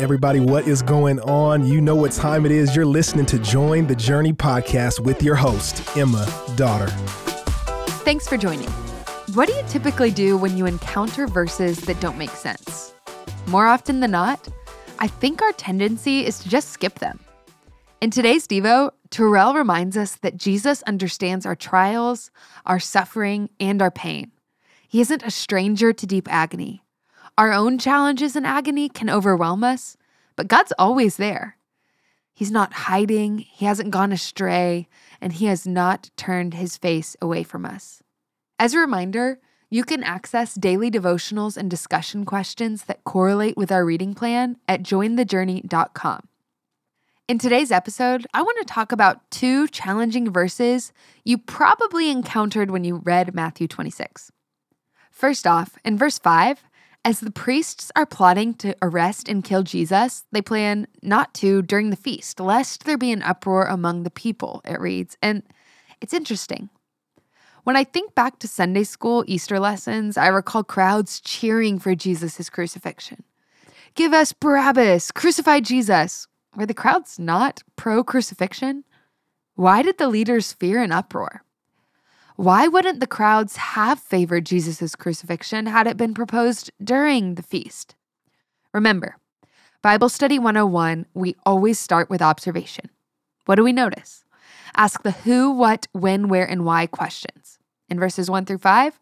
Everybody, what is going on? You know what time it is. You're listening to Join the Journey podcast with your host, Emma Daughter. Thanks for joining. What do you typically do when you encounter verses that don't make sense? More often than not, I think our tendency is to just skip them. In today's Devo, Terrell reminds us that Jesus understands our trials, our suffering, and our pain. He isn't a stranger to deep agony. Our own challenges and agony can overwhelm us, but God's always there. He's not hiding, He hasn't gone astray, and He has not turned His face away from us. As a reminder, you can access daily devotionals and discussion questions that correlate with our reading plan at jointhejourney.com. In today's episode, I want to talk about two challenging verses you probably encountered when you read Matthew 26. First off, in verse 5, as the priests are plotting to arrest and kill Jesus, they plan not to during the feast, lest there be an uproar among the people, it reads. And it's interesting. When I think back to Sunday school Easter lessons, I recall crowds cheering for Jesus' crucifixion. Give us Barabbas, crucify Jesus. Were the crowds not pro crucifixion? Why did the leaders fear an uproar? Why wouldn't the crowds have favored Jesus' crucifixion had it been proposed during the feast? Remember, Bible Study 101, we always start with observation. What do we notice? Ask the who, what, when, where, and why questions. In verses 1 through 5,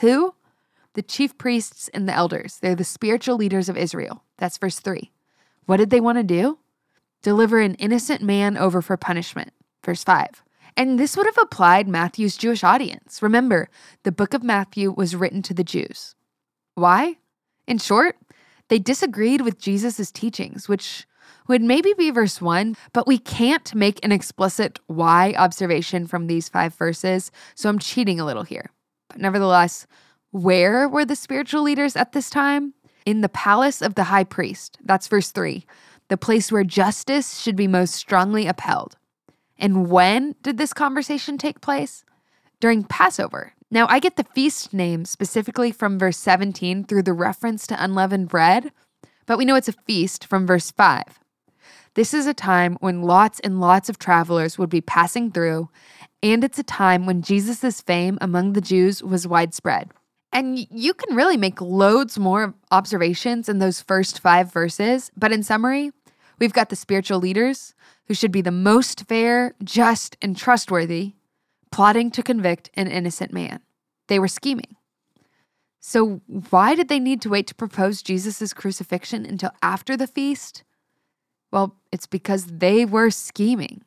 who? The chief priests and the elders. They're the spiritual leaders of Israel. That's verse 3. What did they want to do? Deliver an innocent man over for punishment. Verse 5. And this would have applied Matthew's Jewish audience. Remember, the book of Matthew was written to the Jews. Why? In short, they disagreed with Jesus' teachings, which would maybe be verse 1, but we can't make an explicit why observation from these five verses, so I'm cheating a little here. But nevertheless, where were the spiritual leaders at this time? In the palace of the high priest. That's verse 3, the place where justice should be most strongly upheld. And when did this conversation take place? During Passover. Now, I get the feast name specifically from verse 17 through the reference to unleavened bread, but we know it's a feast from verse 5. This is a time when lots and lots of travelers would be passing through, and it's a time when Jesus' fame among the Jews was widespread. And you can really make loads more observations in those first five verses, but in summary, we've got the spiritual leaders, who should be the most fair, just, and trustworthy, plotting to convict an innocent man. They were scheming. So, why did they need to wait to propose Jesus' crucifixion until after the feast? Well, it's because they were scheming.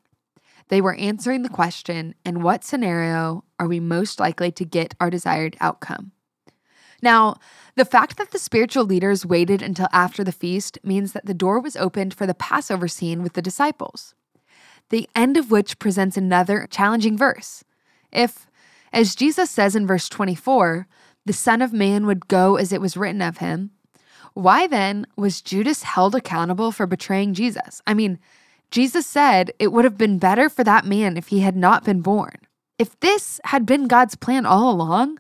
They were answering the question in what scenario are we most likely to get our desired outcome? Now, the fact that the spiritual leaders waited until after the feast means that the door was opened for the Passover scene with the disciples, the end of which presents another challenging verse. If, as Jesus says in verse 24, the Son of Man would go as it was written of him, why then was Judas held accountable for betraying Jesus? I mean, Jesus said it would have been better for that man if he had not been born. If this had been God's plan all along,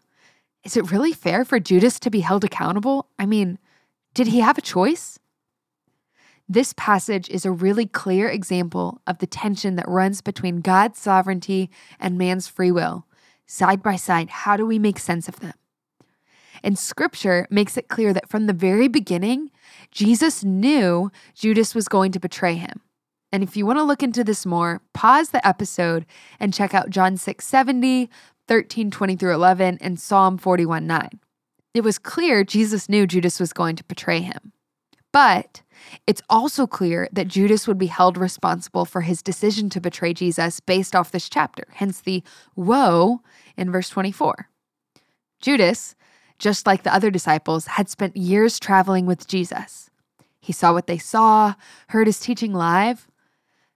is it really fair for Judas to be held accountable? I mean, did he have a choice? This passage is a really clear example of the tension that runs between God's sovereignty and man's free will. Side by side, how do we make sense of them? And scripture makes it clear that from the very beginning, Jesus knew Judas was going to betray him. And if you want to look into this more, pause the episode and check out John 6 70, 13 20 through 11, and Psalm 41 9. It was clear Jesus knew Judas was going to betray him. But it's also clear that Judas would be held responsible for his decision to betray Jesus based off this chapter, hence the woe in verse 24. Judas, just like the other disciples, had spent years traveling with Jesus. He saw what they saw, heard his teaching live.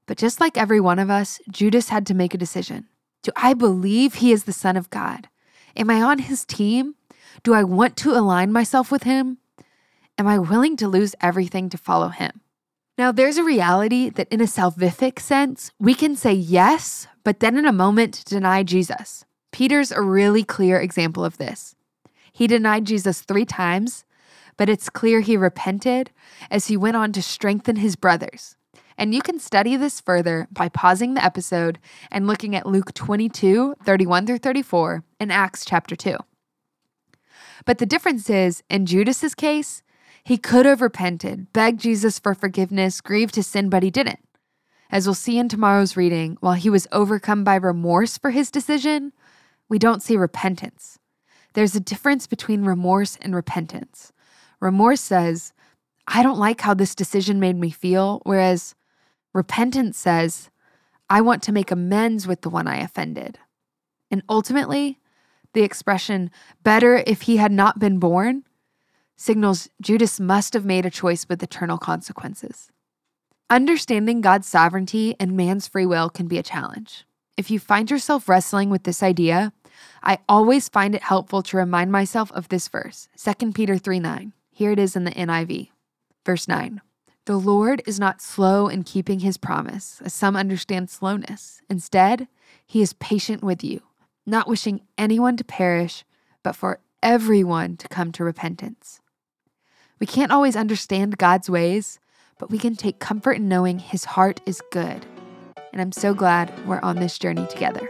But just like every one of us, Judas had to make a decision. Do I believe he is the Son of God? Am I on his team? Do I want to align myself with him? Am I willing to lose everything to follow him? Now, there's a reality that in a salvific sense, we can say yes, but then in a moment deny Jesus. Peter's a really clear example of this. He denied Jesus three times, but it's clear he repented as he went on to strengthen his brothers. And you can study this further by pausing the episode and looking at Luke 22, 31 through 34, and Acts chapter 2. But the difference is, in Judas's case, he could have repented, begged Jesus for forgiveness, grieved his sin, but he didn't. As we'll see in tomorrow's reading, while he was overcome by remorse for his decision, we don't see repentance. There's a difference between remorse and repentance. Remorse says, I don't like how this decision made me feel, whereas repentance says, I want to make amends with the one I offended. And ultimately, the expression, better if he had not been born, signals Judas must have made a choice with eternal consequences. Understanding God's sovereignty and man's free will can be a challenge. If you find yourself wrestling with this idea, I always find it helpful to remind myself of this verse, 2 Peter 3 9. Here it is in the NIV. Verse 9 The Lord is not slow in keeping his promise, as some understand slowness. Instead, he is patient with you, not wishing anyone to perish, but for everyone to come to repentance. We can't always understand God's ways, but we can take comfort in knowing his heart is good. And I'm so glad we're on this journey together.